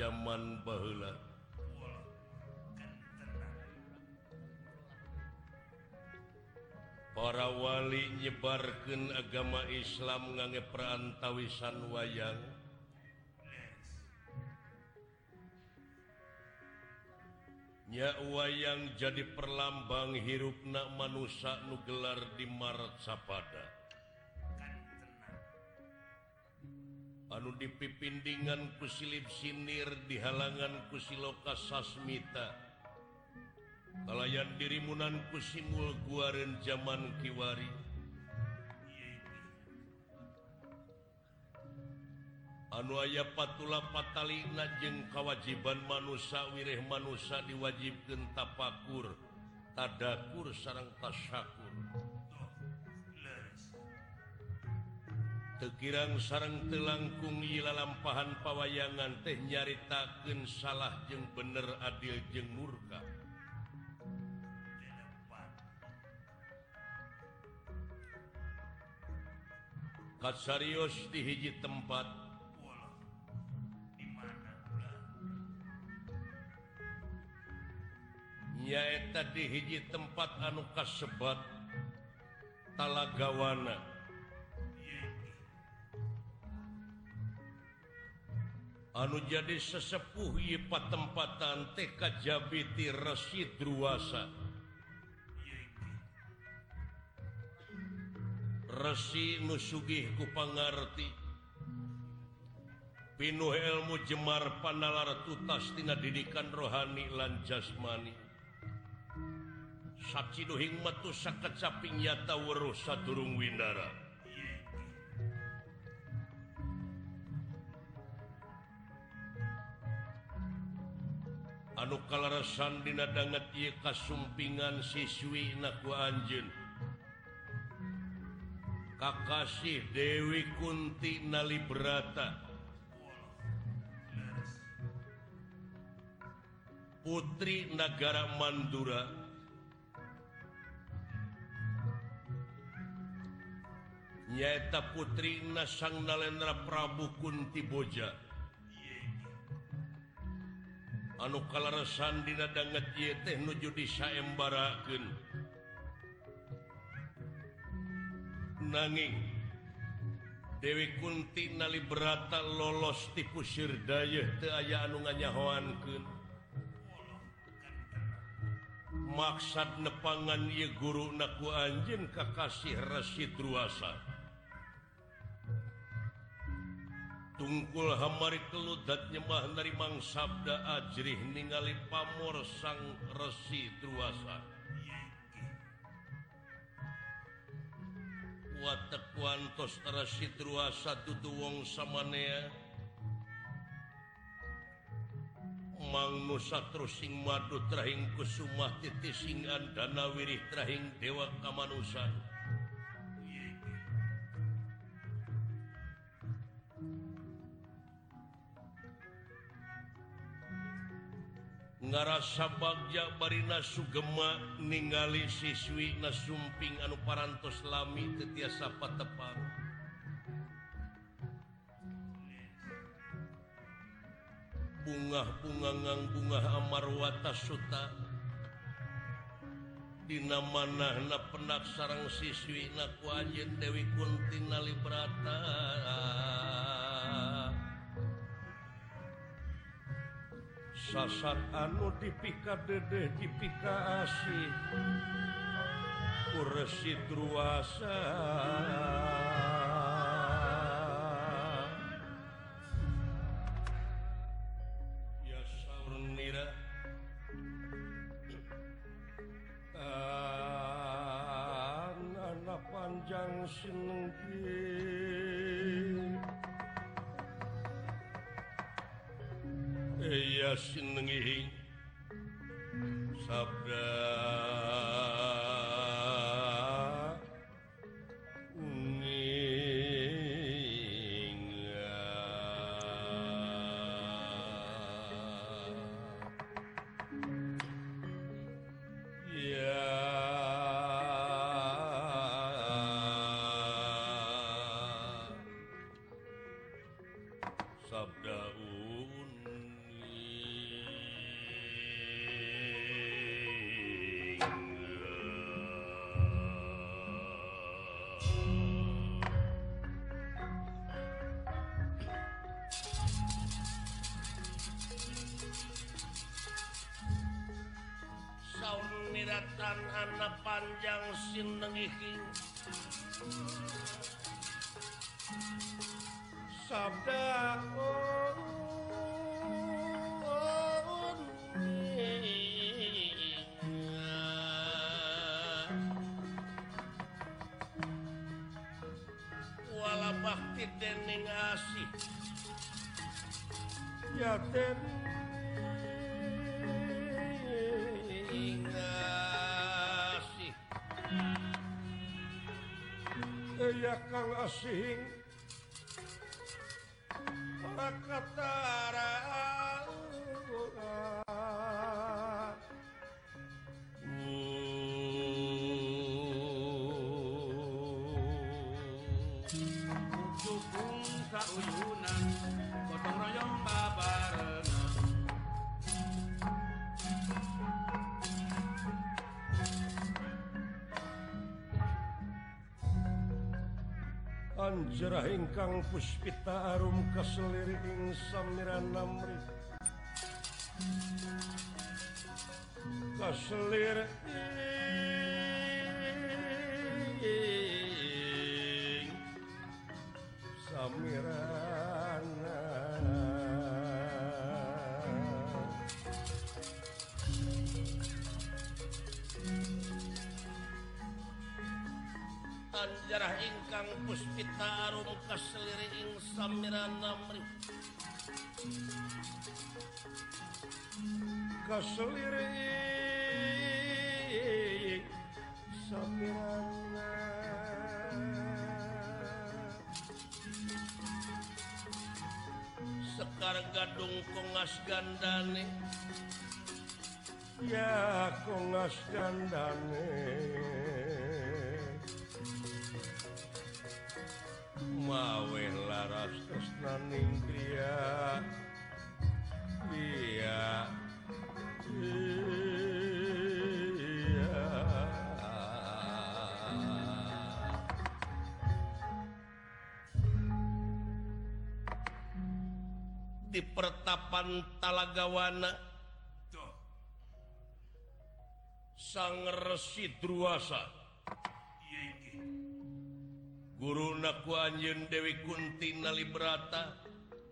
zaman bahula para wali nyebarkan agama Islam ngange perantawisan wayang. Nya wayang jadi perlambang hirupnak manusia nugelar di Maret Sapada. dipipindingan kusilip sinir di halangan kusiloka sasmita. Kalayan dirimunan kusimul guaren zaman kiwari. Anu aya patula patalina jeung kewajiban manusia wirih manusia diwajibkan tapakur tadakur sarang tasyakur Tekirang sarang telangkung telangkunggila lampahan pawayangan teh nyaritakeun salah jeung bener adil jeung murka. Kasarius di hiji tempat. Nyaeta di hiji tempat anu kasebat talagawana. anu jadi sesepuh patempatan TK Jabiti Residruasa Resi nusugih ku pangarti. Pinuh ilmu jemar panalar tutas tina didikan rohani lan jasmani. Sabci duhing metu sakecaping yata weruh sadurung windara. anu kalarasan dinadanget ia kasumpingan siswi naku Anjun Kakasih Dewi Kunti Nalibrata. Putri Negara Mandura. Nyata Putri Nasang Nalendra Prabu Kunti Boja. anu kalsan didanget teh nuju disembaraken nanging Dewi Kunti naliberata lolos tipu Sirday aya anu nganyahoanken maksad nepangan ye guru naku anj kakasih resiasa tungkul hamari keludat mah dari mangsabda ajrih ningali pamor sang resi truasa. Watekwantos resi truasa tutu wong samanea. Mang Nusa trusing madu trahing kusumah titising andana wirih trahing dewa kamanusan. ngarasa Bagja Barina Sugema ningali siswi Nasumping anu parantos lami tetiasa patepang bunga-bungangang bunga Amarwata Suta Dina manah na penak sarang siswi naku anjen Dewi Kunti nalibrata sasar anu dipika dede dipika asih Kuresi Druasa. Ya saurnira Anak panjang sinengki sinengi sabda Sabda panjang sinengiking sabda 心 Anjrah ingkang puspita arum kaseliring samiran namri Kaselir Samiran kasliring sapirana Sekar gadung kongas gandane. Ya kongas gandane. Mawe laras. Tresnaning kriya iya. Iya. Di pertapan Talagawana. Sang resi Druasa guru naku anjen Dewi Kunti Nalibrata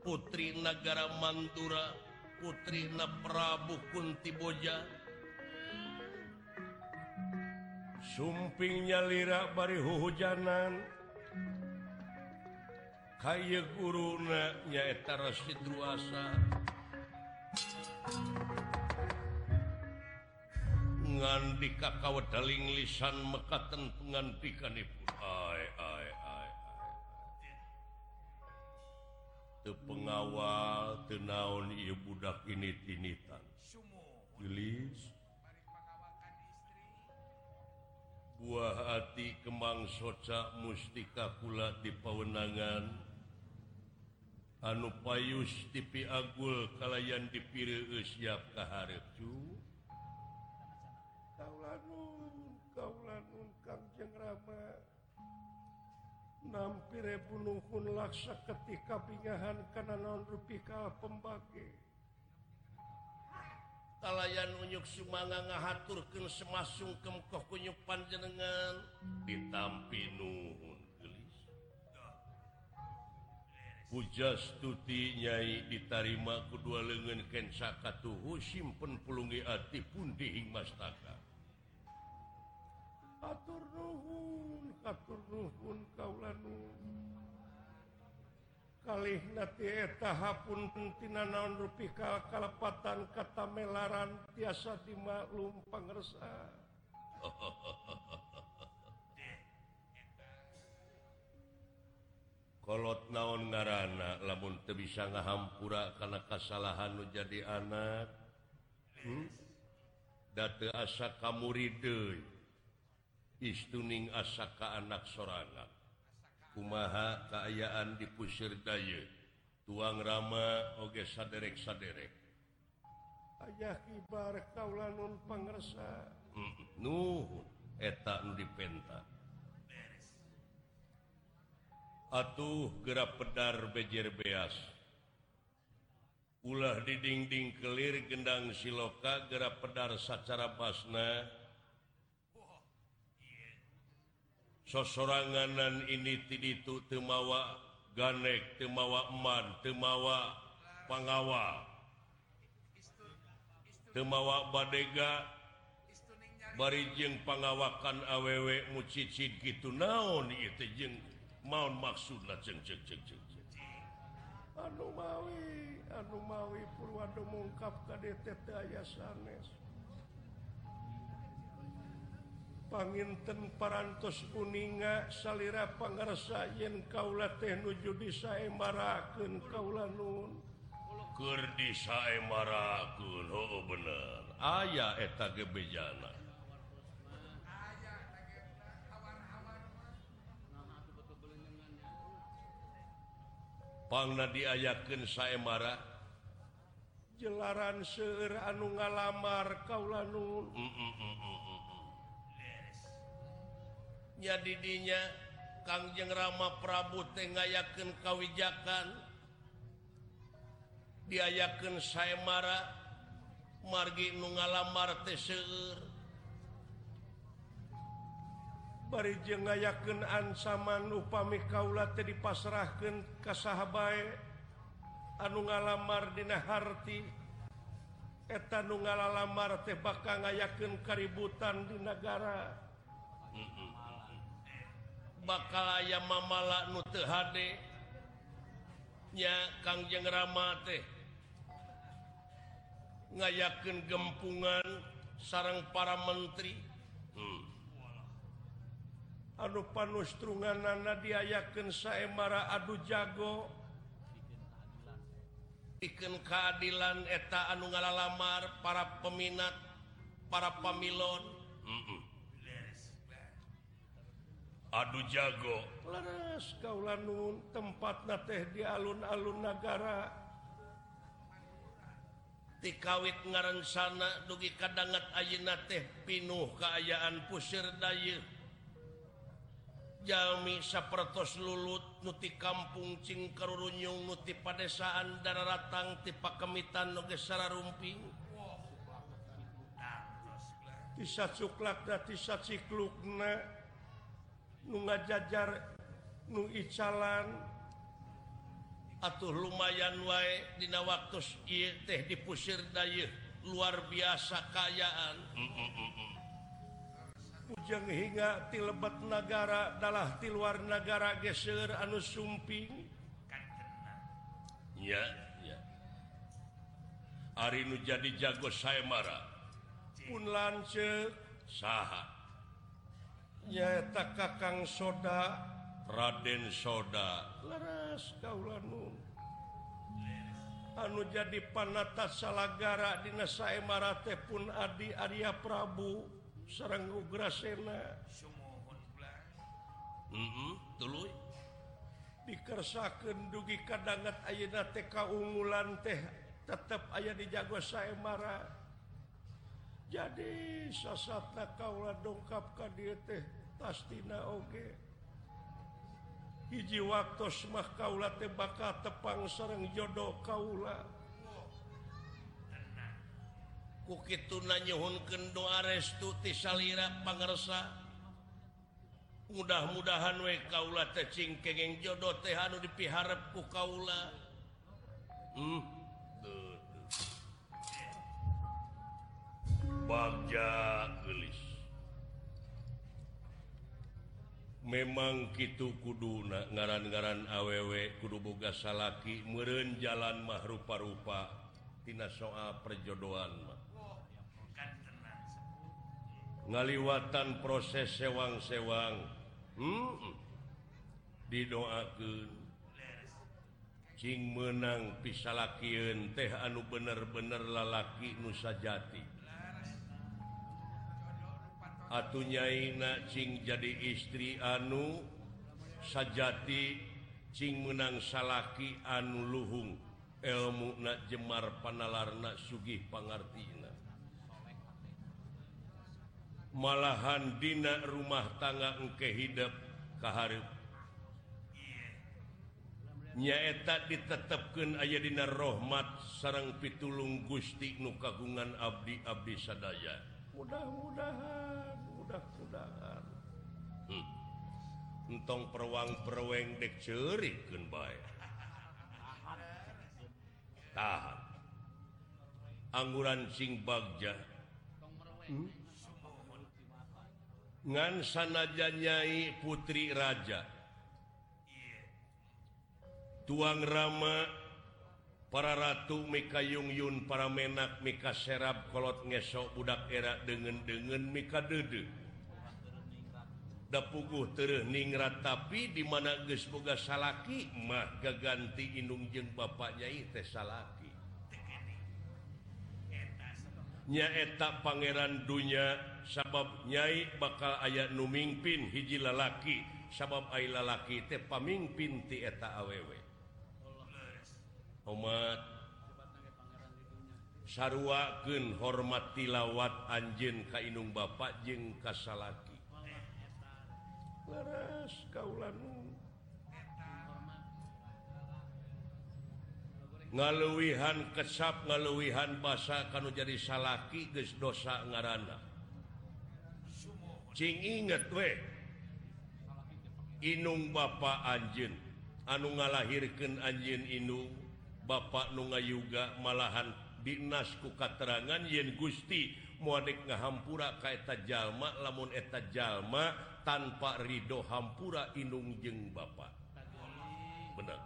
Putri Nagara Mantura Putri Na Prabu Kunti Boja. Sumpingnya lirak bari hujanan kay gurunanyaeta Sidasa ngandi kakawadaling lisan mekaten pengantikan Ibu ay ay pengawa tenaon I budak ini tinitan. Tulis buah hati kembang soca mustika pula di pewenangan anu payus tipi Agul kalayan dipil siap keharju nampire bunuhun laksa ketika pingahan karena non ruika pembakikalayan unyuk Sumanga ngahaturkan semasung kemkoh kunyuk panjenengan ditampi Nuhun gelis. Pujas tuti Nyai ditarima kedua lengan Kensakatuhu simpen pulungi ati pun dihing mastaka. Atur Nuhun. katurruhun kaulanun kalih nati eta hapun tina naon rupi kalepatan kata melaran tiasa dimaklum pangersa. Kolot naon ngarana lamun teu bisa ngahampura karena kesalahan nu jadi anak hmm? date asa kamu ridho istuning asa ke anak sorangan kumaha keayaan di pusir Day tuang Rama oge saderek saderek ayah kibar kaulanun pangersa mm, Nuh eta dipenta. Atuh gerak pedar bejer beas. Ulah didingding kelir gendang siloka gerak pedar secara basna. sosoranganan ini tidtu temawa ganek temawa eman temawa pangawa. Temawa badega barijeng pengawakan aww mucicid gitu naon itu jeng mau maksud lah ceng ceng ceng ceng anu mawi anu mawi purwado mengungkap kadet daya sanes. panginten parantos kuninga salira pangersa yen kaula teh nuju disae marakeun kaula nun. Keur disae marakeun heuh bener. Aya eta gebejana pangna diayakeun sae marah jelaran seueur anu ngalamar kaula nun. Mm -mm -mm. nya didinya Kangjeng Rama Prabu Tengayaken kawijakan. Diayaken saya margi nu ngalamar teh seueur. Bari jeung ngayakeun ansaman upami kaula teh dipasrahkeun ka sahabae. Anu ngalamar dina harti eta nu ngalalamar teh bakal ngayakeun kaributan di negara bakal aya mamala nu teu hade nya Kangjeng Rama teh. Ngayakeun gempungan sarang para menteri. Hmm. anu panustrungan diayakeun saemara adu jago. Bikin keadilan eta anu ngalalamar para peminat para pamilon. Mm -mm. Aduh jago. Leres Kaulanun tempat na teh di alun-alun negara tikawit ngaran sana dugi kadangat ayeuna teh pinuh keayaan pusir Day Jami sapertos lulut nuti kampung cing karurunyung nuti padesaan dan ratang tipa kemitan nugesara rumping tisat cuklak dan tisat ciklukna nu ngajajar nu icalan atuh lumayan wae dina waktu teh dipusir dayeuh luar biasa kayaan. Ujang hingga ti lebet negara dalah ti luar negara geser anu sumping. Ya ya. Ari nu jadi jago saya marah pun lance saha. nyata Kakang soda. Raden soda. Leras Kalanun anu jadi panata salahgara Dinasa Emarate pun Adi Arya Prabu Serenggu Grasena mm -hmm, dulu dikersaken dugi kadangat Ayeuna TK unggulan teh tetap ayah di jago Saemara jadi sasata kaula dongkap ka dia teh tastina oge hiji waktu mah kaula teh bakal tepang sareng jodoh kaula. Ku kitu nyuhunkeun doa restu ti salira pangersa. Mudah-mudahan we kaula teh cingkengeng jodoh teh anu dipiharep ku kaula. Hmm. Bagja geli memang gitu kudu ngaran-garan aww kudu boga salaki meren jalan mah rupa-rupa Tina soal perjodohan mah ngaliwatan proses sewang-sewang hmm? didoakan Cing menang pisalaki teh anu bener-bener lalaki Nusa Jati atunyaina Cing jadi istri anu sajati Cing menang salaki anu Luhung. Elmuna Jemar panalarna Sugih pangartina malahan Dina rumah tangga engke hidup keharip nyaeta ditetapkan aya Dina Rohmat sarang pitulung Gusti nu kagungan Abdi Abdi sadaya. Mudah-mudahan. entong perwang perweng dek cerikun baik tahan. Angguran sing bagja. Hmm? ngan sanaja nyai putri raja. Tuang rama para ratu Mika Yung Yun para menak Mika serab kolot ngesok budak era dengan dengan Mika Dede dapugu terniningrat tapi dimana gesmoga salaki mah gaganti inung jeng bapaknyai teh salaki. Nyaeta Pangeran dunya sabab Nyai bakal ayat numingpin hiji lalaki sabab A lalaki teh pamingpin tieta awewe. Umat sarwaken hormat tilawat Anj Kainung Bapak jeng kasalaki leres kaulan. Ngaluwihan kesap ngaluwihan basa kalau jadi salaki guys dosa ngarana. Cing inget we Inung Bapak Anjin anu ngalahirkan anjin Inung Bapak Nunga Yuga malahan dinasku katerangan Yen Gusti mudik ngahampura kaeta jalma lamun eta jalma tanpa Ridho hampura Inung jeng Bapak bener.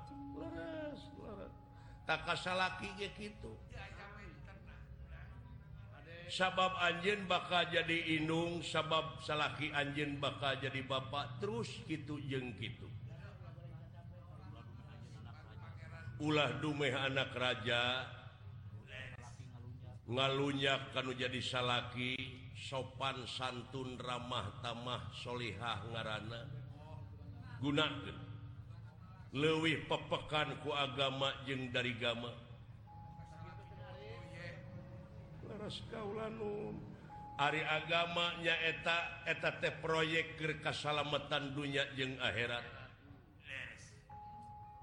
Tak kasalaki gitu sabab Anjin bakal jadi Inung sabab salaki Anjin bakal jadi Bapak terus gitu jeng gitu ulah dumeh anak raja ngalunya kanu jadi salaki sopan santun ramah tamah Solihah ngarana. Gunakan lewih pepekanku agama jeng dari gama. Ari agama nyaeta eta teh proyek kekasalamatan dunya jeng akhirat.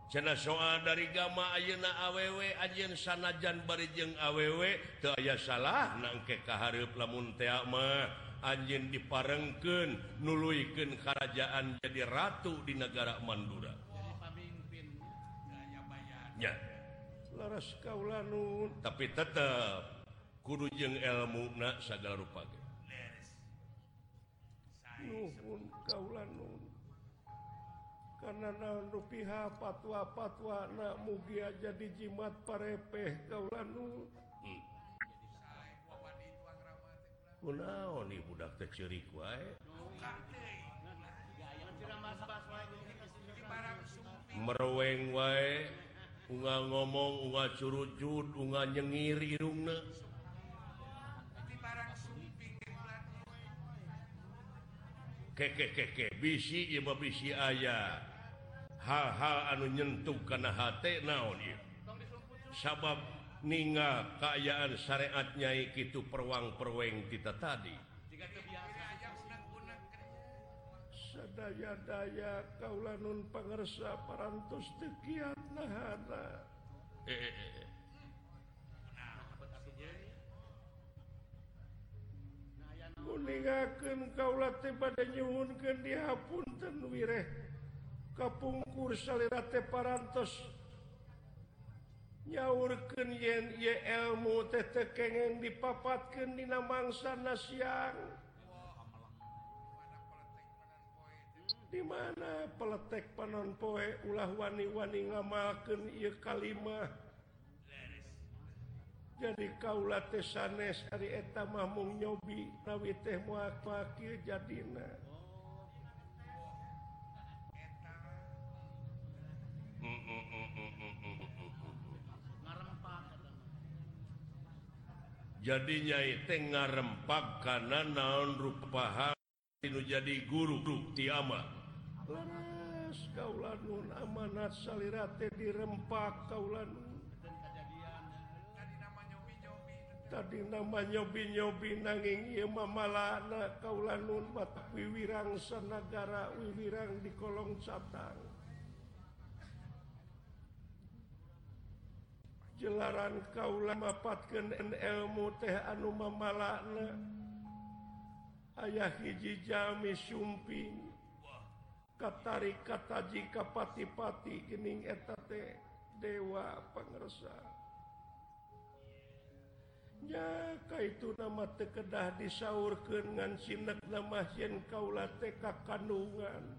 cena soal dari gama Ayeuna aww ajen sanajan barijeng aww ke aya salah nangke kaharep lamun teama anjin diparengken nuluken kerajaan jadi ratu di negara Mandura. Ya laras kaulanun tapi tetap kudu jeung ilmu na segala rupa nuhun kaulanun karena naon rupiah patwa-patwa na mugia jadi jimat parepeh kaulanu. Kunaon nih budak teh ceurik wae? Merweng wae unga ngomong unga curujud unga nyengir irungna keke keke bisi ieu bisi aya. hal-hal anu nyentuh karena naon sabab ninga keayaan syariatnya itu perwang-perweng kita tadi. Sadaya-daya kaula nun pangersa parantos tekiat nahana eh, eh. eh, eh. kuningakeun kaula teh bade nyuhunkeun dihapunten wireh. kapungkur salirate parantos. Nyaurken yen ye elmu tete kengeng dipapatkan dina mangsa nasiang di mana peletek panon poe ulah wani-wani ngamalkan ia e kalimah jadi kaula teh sanes ari eta mah mung nyobi nawi e teh muak pakir jadina jadinya Tengah ngarempak karena naon rupa rupaha jadi guru tiama amanat salirate dirempak kaulanun tadi nama nyobi-nyobi nanging Malan kaulanun batak Wiwirang sanagara Wiwirang di kolong Catang jelaran kaula kaulamapatatkan ilmu teh anu mamalakna. Ayah hiji Jami Sumping. Katari kataji kapati-pati gening eta teh dewa pangersa. Ya kaitu nama tekedah disaurkeun ngan sinek nama yen kaula teh kandungan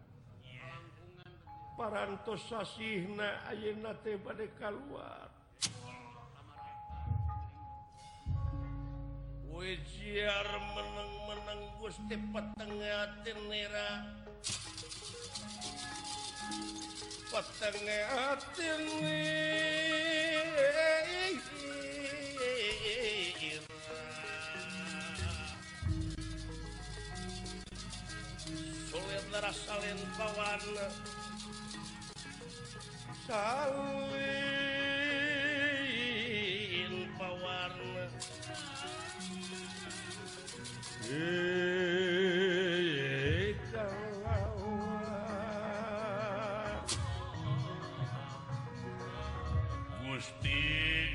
parantos sasihna ayeuna teh bade kaluar. biar menang-menang Gusti petengatin nira. Petengatin nira. Sulit rasa salin pawan. Salin Gusti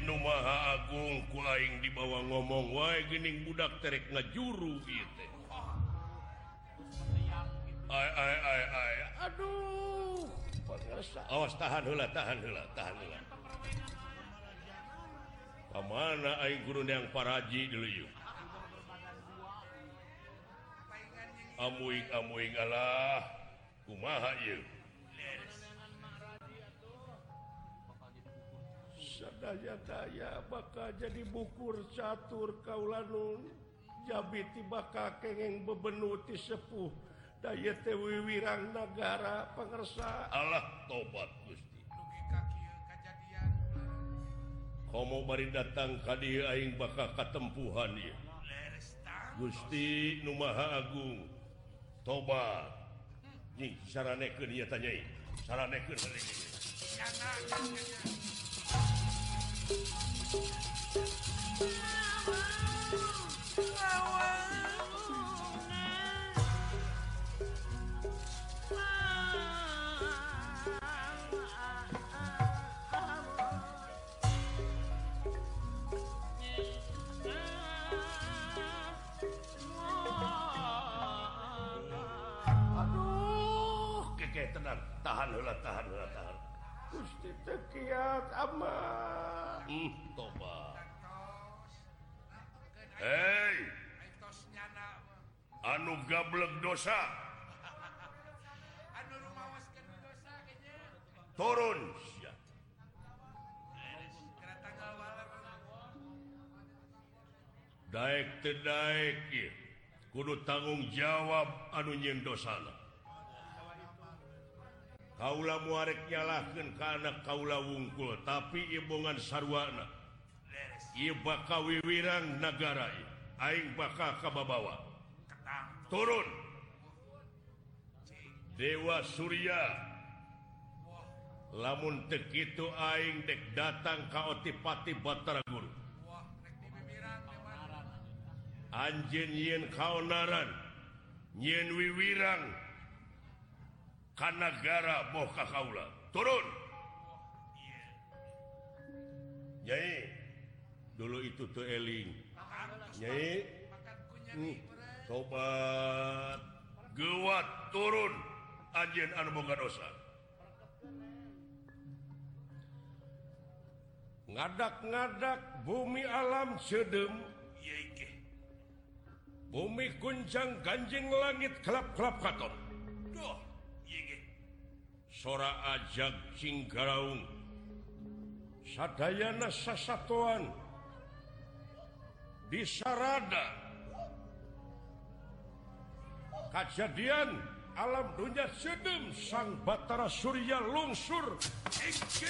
Numaha Agung kuing dibawa ngomong wa gening budak terek ngajuru gitu ay, ay, ay, ay. Aduh awas tahan hula, tahan hula, tahan hula. mana Aing guru yang paraji dulu yuk amuing amuing Ammuinglah kumaha ieu? Sadaya daya bakal jadi bukur catur kaulanun jabiti bakal kengeng bebenuti sepuh. Daya Tewi Wirang negara pengersa Allah tobat Gusti. Komo bari datang ka dieu Aing bakal ketempuhan ya Gusti Numaha Agung. tobat tanya tahanlah tahan tahan Gusti teh kiat amat hmm, toba. Hei. Anu gablek dosa. Turun. Daek te daek tedaik kudu tanggung jawab anu nyendosalah Kaula mureknyalaken anak kaula wungkul tapi ibongan sarwana. Iba kawiwirang negara Aing bakal kababawa. Turun! Dewa Surya! Lamun tekitu aing dek datang ka otipati Batara Guru Anjin yin kaonaran yin wiwirang. Ka nagara boh ka kaula. Turun. Nyai, dulu itu tuh eling. Nyai, kunyah Hmm. Sobat Gewat turun Anjen anu boga dosa Ngadak-ngadak bumi alam sedem Iya. Bumi kuncang ganjing langit kelap-kelap katon Duh. sora ajak singgaung Sadayana sasatuan disarada kejadian alam dunia sedem sang Batara Surya lungsur. Engke.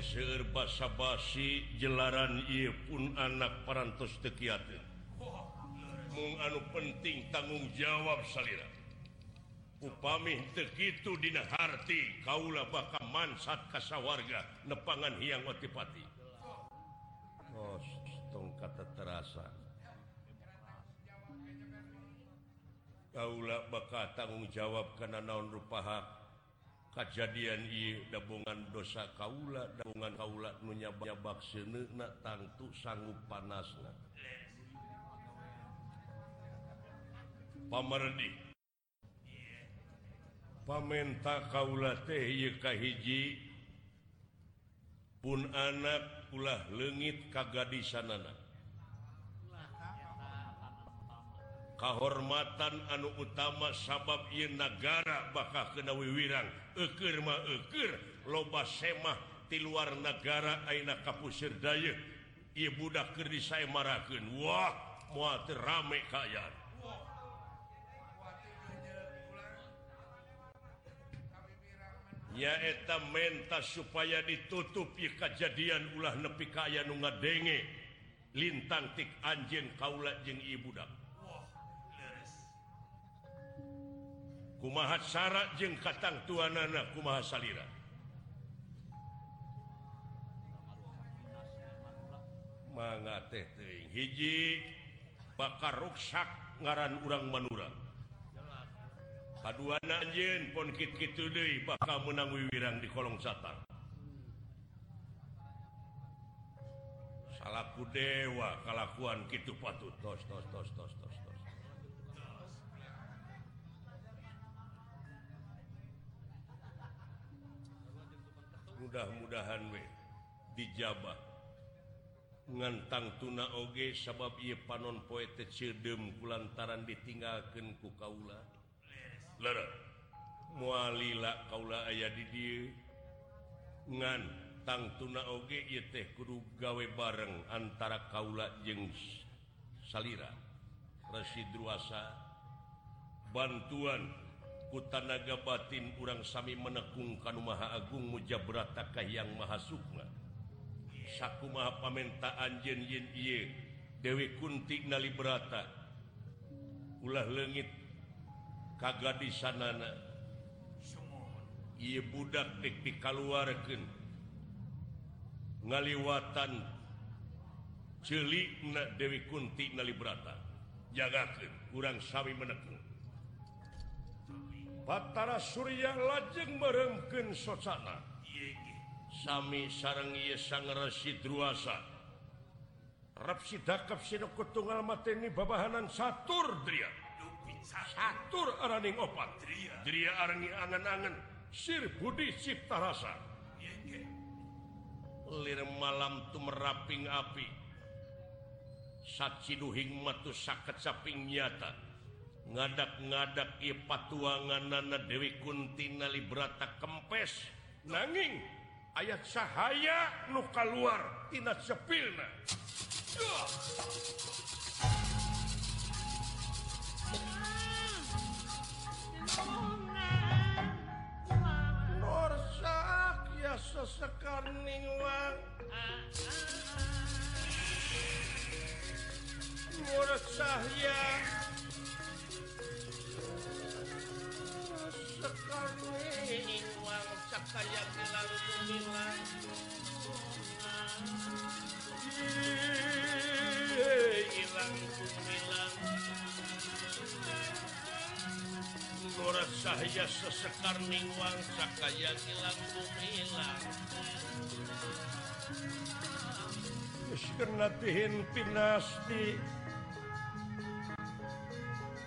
seueur basa-basi jelaran ia pun anak parantos tekiate mung anu penting tanggung jawab salira. Upami tekitu dina harti kaula bakal mansat kasawarga nepangan hiang otipati. Oh tong kata terasa. Kaula bakal tanggung jawab karena naon rupaha? kejadian dabongan dosa Kaula dabungan Kaula menyabak tangtu sanggup panas pamerdi pamenta Kaula teh iya kahiji pun anak ulah legit kagadisanana kehormatan anu utama sabab Y negara bakal kena wiwirang. Ekermahker loba semah di luar negara aina kapusir Day Ibudak Kerdi saya maraken Wah mua rame kayan nyaeta menta supaya ditutupi kejadian ulah nepi kaya nu ngadenge. Lintangtik anjing Kaula jeung Ibudak kumaha syarat jeung katang tuan anak kumaha salira? Mangga teh teuing hiji bakar ruksak ngaran urang manura kaduana anjeun pon kitu deui bakal meunang wiwirang di kolong satar. Salaku dewa kalakuan kitu patut. Tos tos tos tos tos. mudah-mudahan we dijabah. Ngantang tuna oge sabab ia panon poete cedem kulantaran ditinggalkan ku kaula. Mualila kaula aya di dia ngan tang tuna oge ia teh kudu gawe bareng antara kaula jeng salira. Resid ruasa bantuan kutanaga batin urang Sami menekung kan Maha Agung mujabratakah yang Maha Sukma. Saku maha pamenta Anjen Yin Iye Dewi Kunti nali berata ulah lengit kaga di sanana ia budak detik dikaluarkan ngaliwatan celik na Dewi nali berata jagakan kurang sawi menekung. Batara Surya lajeng meremken socana. Sami sarang ia sang residruasa Rapsi dakap sinoko tunggal mateni babahanan Satur Dria. Satur. Araning opat. Dria. Arangi angan-angan. Sir Budi Cipta rasa Lir malam tumeraping api. Saciduhing matu saket saping nyata. ngadak-ngadak ia patuangan nana Dewi Kuntina berata kempes. Nanging ayat cahaya nuka luar tina sepilna Norsak ya sesekar ningwang Murid cahaya saya selalu memilah hilang kumilang saya sesekar ningwang Sakaya hilang hilang Yes, kena tihin pinasti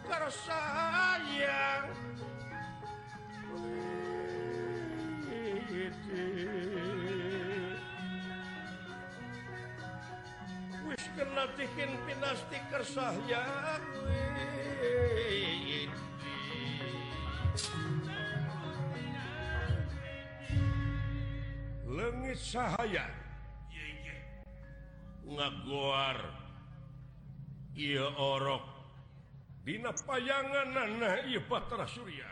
Karena sayang wis kena kenatikin pinasti kersahnya legit cahaya ngaguar. Ia orok. Dina payangan nana Ibatera Surya.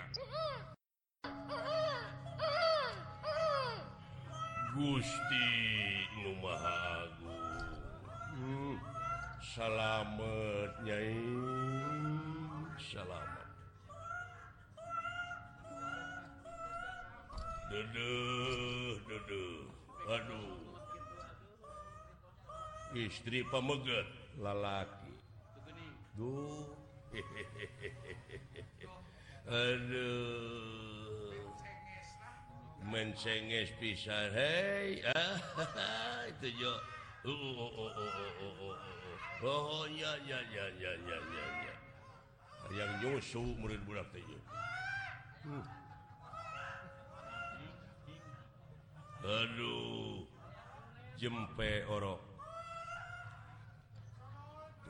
Gusti Lumaha hmm. salamet Nyai. Salamet Dede Dede Aduh. Istri pemeget lalaki Duh. Aduh. mencenges pisan hey ah, itu jo. Oh, oh, oh, oh ya ya ya ya ya ya ya. Yang nyusu murid budak teh uh. aduh jempe orok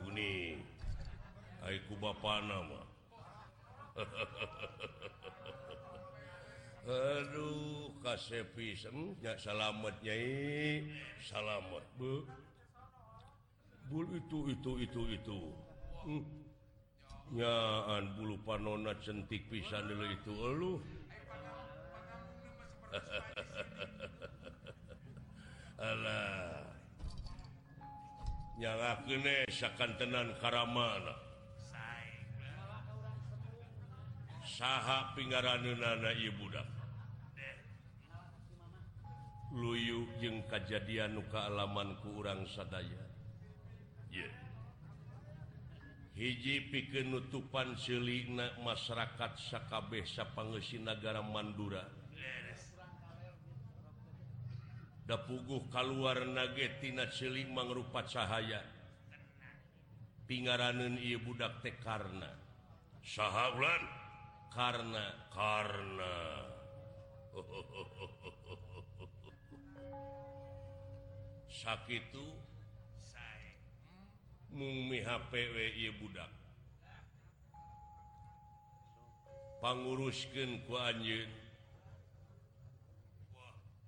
kuning aiku bapak nama. Aduh kasnya salametnya salamet Bu bul itu itu itu itu. Hmm. nyaan bulu panona centik pisan dulu itu lu Alah. Nyala kene sakan tenan karamana saha pinggaranana Ibudak luyu jeung kejadian nuka alamanku urang sadaya. Yeah. hiji piken nutupan selina masyarakat Sakabeh sapangesi negara Mandura. Da puguh keluar nagetina seling mangrupa cahaya. Pinggaranun Ibudak Tekarna saha ulan? karena karena sakit mumi HPW budak. Panguruskan ku anjin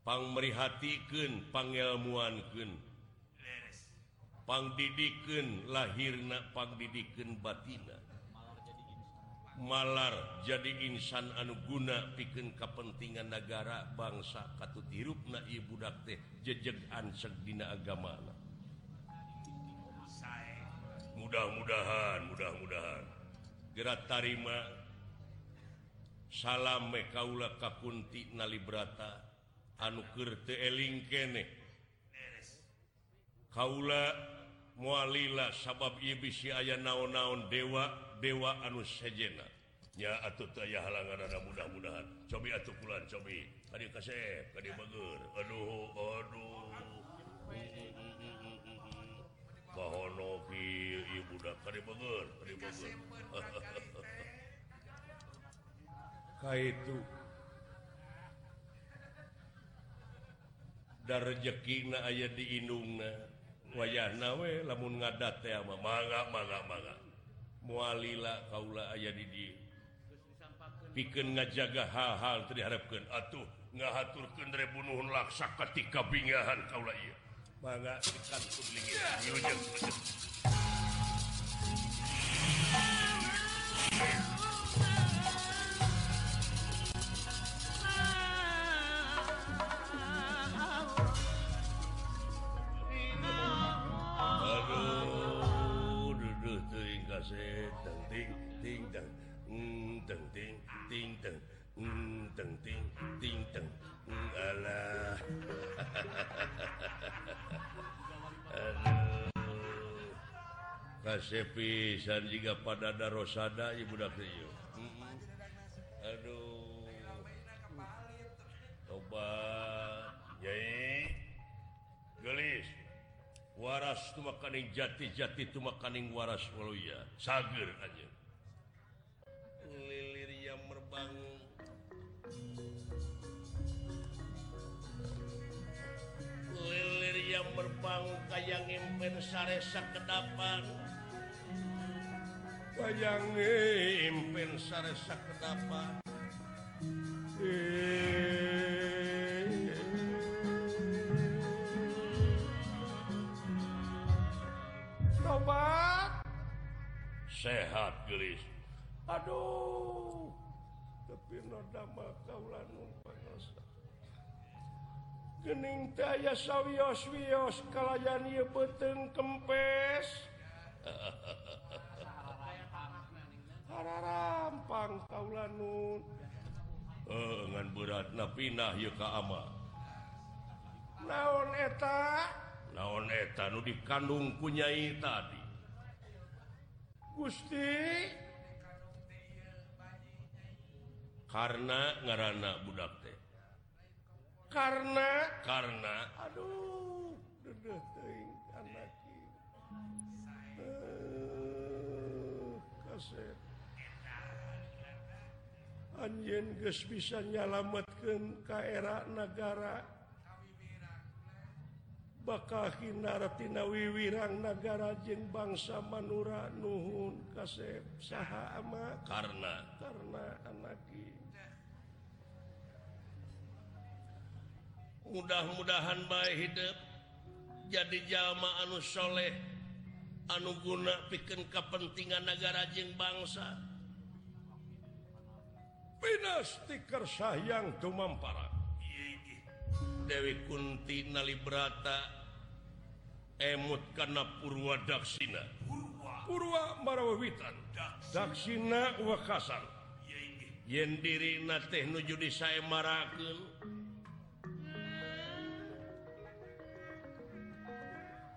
pangmerihatikan pangelmuankan pangdidikan lahirna pangdidikan batina. malar jadi insan anu guna piken kepentingan negara bangsa katut hirup na Ibu teh jejeg ansekdina agama mudah-mudahan mudah-mudahan. Gerak tarima salam Kaula Kakunti nalibrata anukerteling kene. Kaula mualila sabab Ibisi aya naon-naon dewa dewa anu sejena. Anus atuh atau aya halangan ada mudah-mudahan. Cobi atuh kulan cobi. Tadi kasep tadi bager aduh aduh. Bahono ki ibu dak tadi bager tadi bager kaitu da rezekina aya di indungna wayah nawe lamun ngadat teh mah mangga mangga mangga. mualila Kaula aya did piken ngajaga hal-hal terharapkan atuh ngahatur kendre bunuhun laksa ketika bingahan Kaula ia maka ikan sepisan juga pada darosada tuju. Aduh. Coba tobat gelis. Waras tumakaning jati-jati tumakaning waras waluya sager aja. Lilir yang merbang. lilir yang merbangun kayang impen saresa kedapan bayangimpen saresak kedapa tobat eh. sehat gelis. Aduh. Tapi noda kaulan panosa gening daya sawios wios kalayan ieu beteng kempes. Uh. rampang kaulanun. Eh, Dengan berat napinah yuka ama. Naon eta? Naon eta nu dikandung kunyai tadi? Gusti? Karena ngarana budak teh. Karena? Karena. Aduh dedeh teuing anak uh, eh, kasih Anjen ge bisa nyalamatkan Kaera negara bakal Hinaratina Wiwirang negara Jin bangsa Manura Nuhun kasep saha ama. Karena. Karena anak mudah-mudahan baik hidup jadi jamaah anusholeh anuguna piken kepentingan negara jeng bangsa. stiker sayang tumampara. Dewi Kunti Nalibrata emut karena Purwa Daksina. Purwa. Marawitan Daksina. Wakasan yen diri teh nuju di saya marakel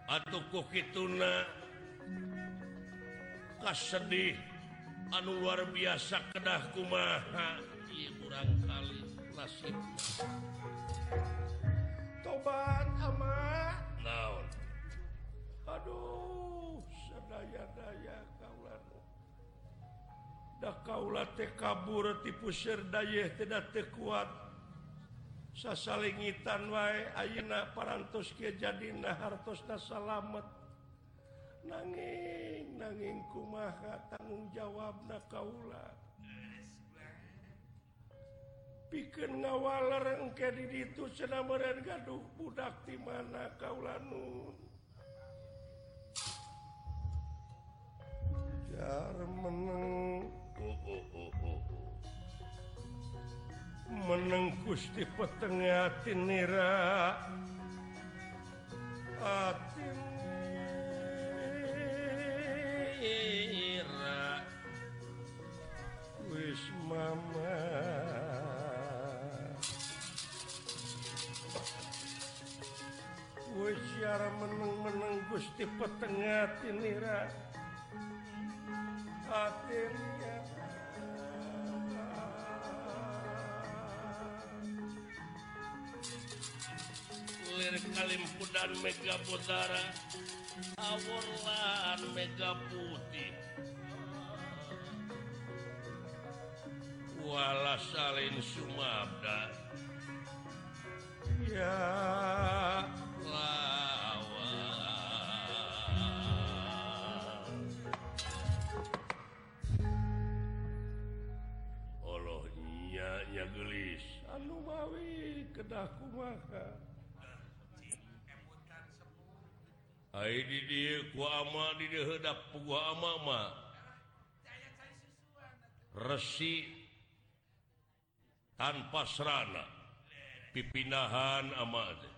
atau kukituna kasedih anu luar biasa kedah kuma kurang kali nasib tobat ama. Naon? Aduh sadaya daya kaulah dah kaula teh kabur tipu serdaya tidak terkuat sasalingitan wae ayeuna parantos kieu jadina hartosna salamet. Nangis. nanging kumaha tanggung jawab na Kaula pikir ngawalke did itu sedangran gaduh budak di mana Kaula meneng oh, oh, oh, menengkus di petengahati nira. Atin Wisma Wiara menang-menang Gusti petengahnira akhirnya lir Kalimpudan Mega Putara awurlan Mega Putih wala salin Sumabda. Ya Allahnya gelis. Anu mawi kedah kumaha? resi tanpa serana. Pipinahan amad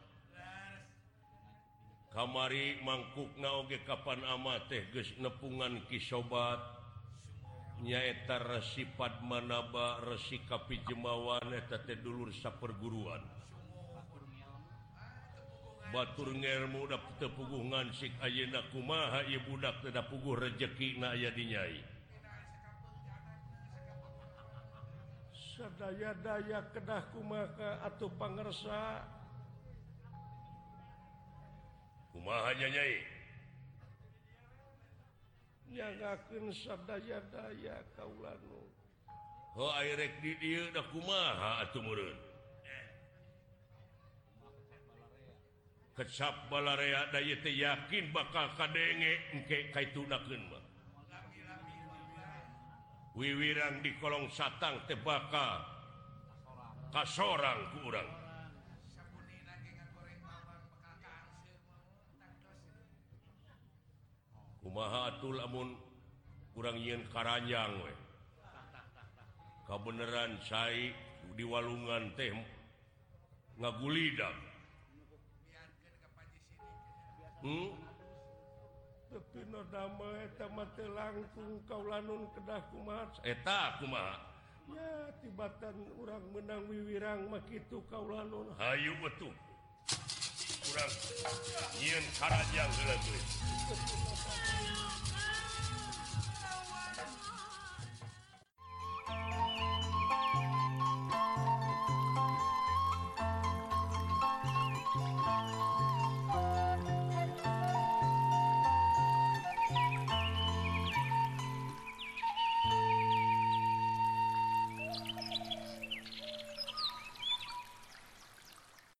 kamari mangkuk naoge kapan ama teh geus nepungan kisobat nyaeta resi padmanaba resi kapi jemawan eta teh dulur saperguruan. batur ngelmu tepugungan si ayeuna kumaha ieu budak teu dapuguh rejekina aya di nyai sadaya-daya kedah kumaha atuh pangersa. Kumaha nya nyai? Nyagakeun sadaya-daya kaula nu ho airek di dieu da kumaha atuh meureun? kecap balarea day yakin bakal kadenge engke kaitunakeun mah. Wiwirang di kolong satang teh bakal kasorang ku urang. Kumaha atuh lamun kurang yen karanjang we. Kabeneran sai di walungan teh ngagulidak Hmm? langkung kau lanun kedah kumatbatan orang menang wirang begitu kau lanun Hayu betul. Kurang. Yang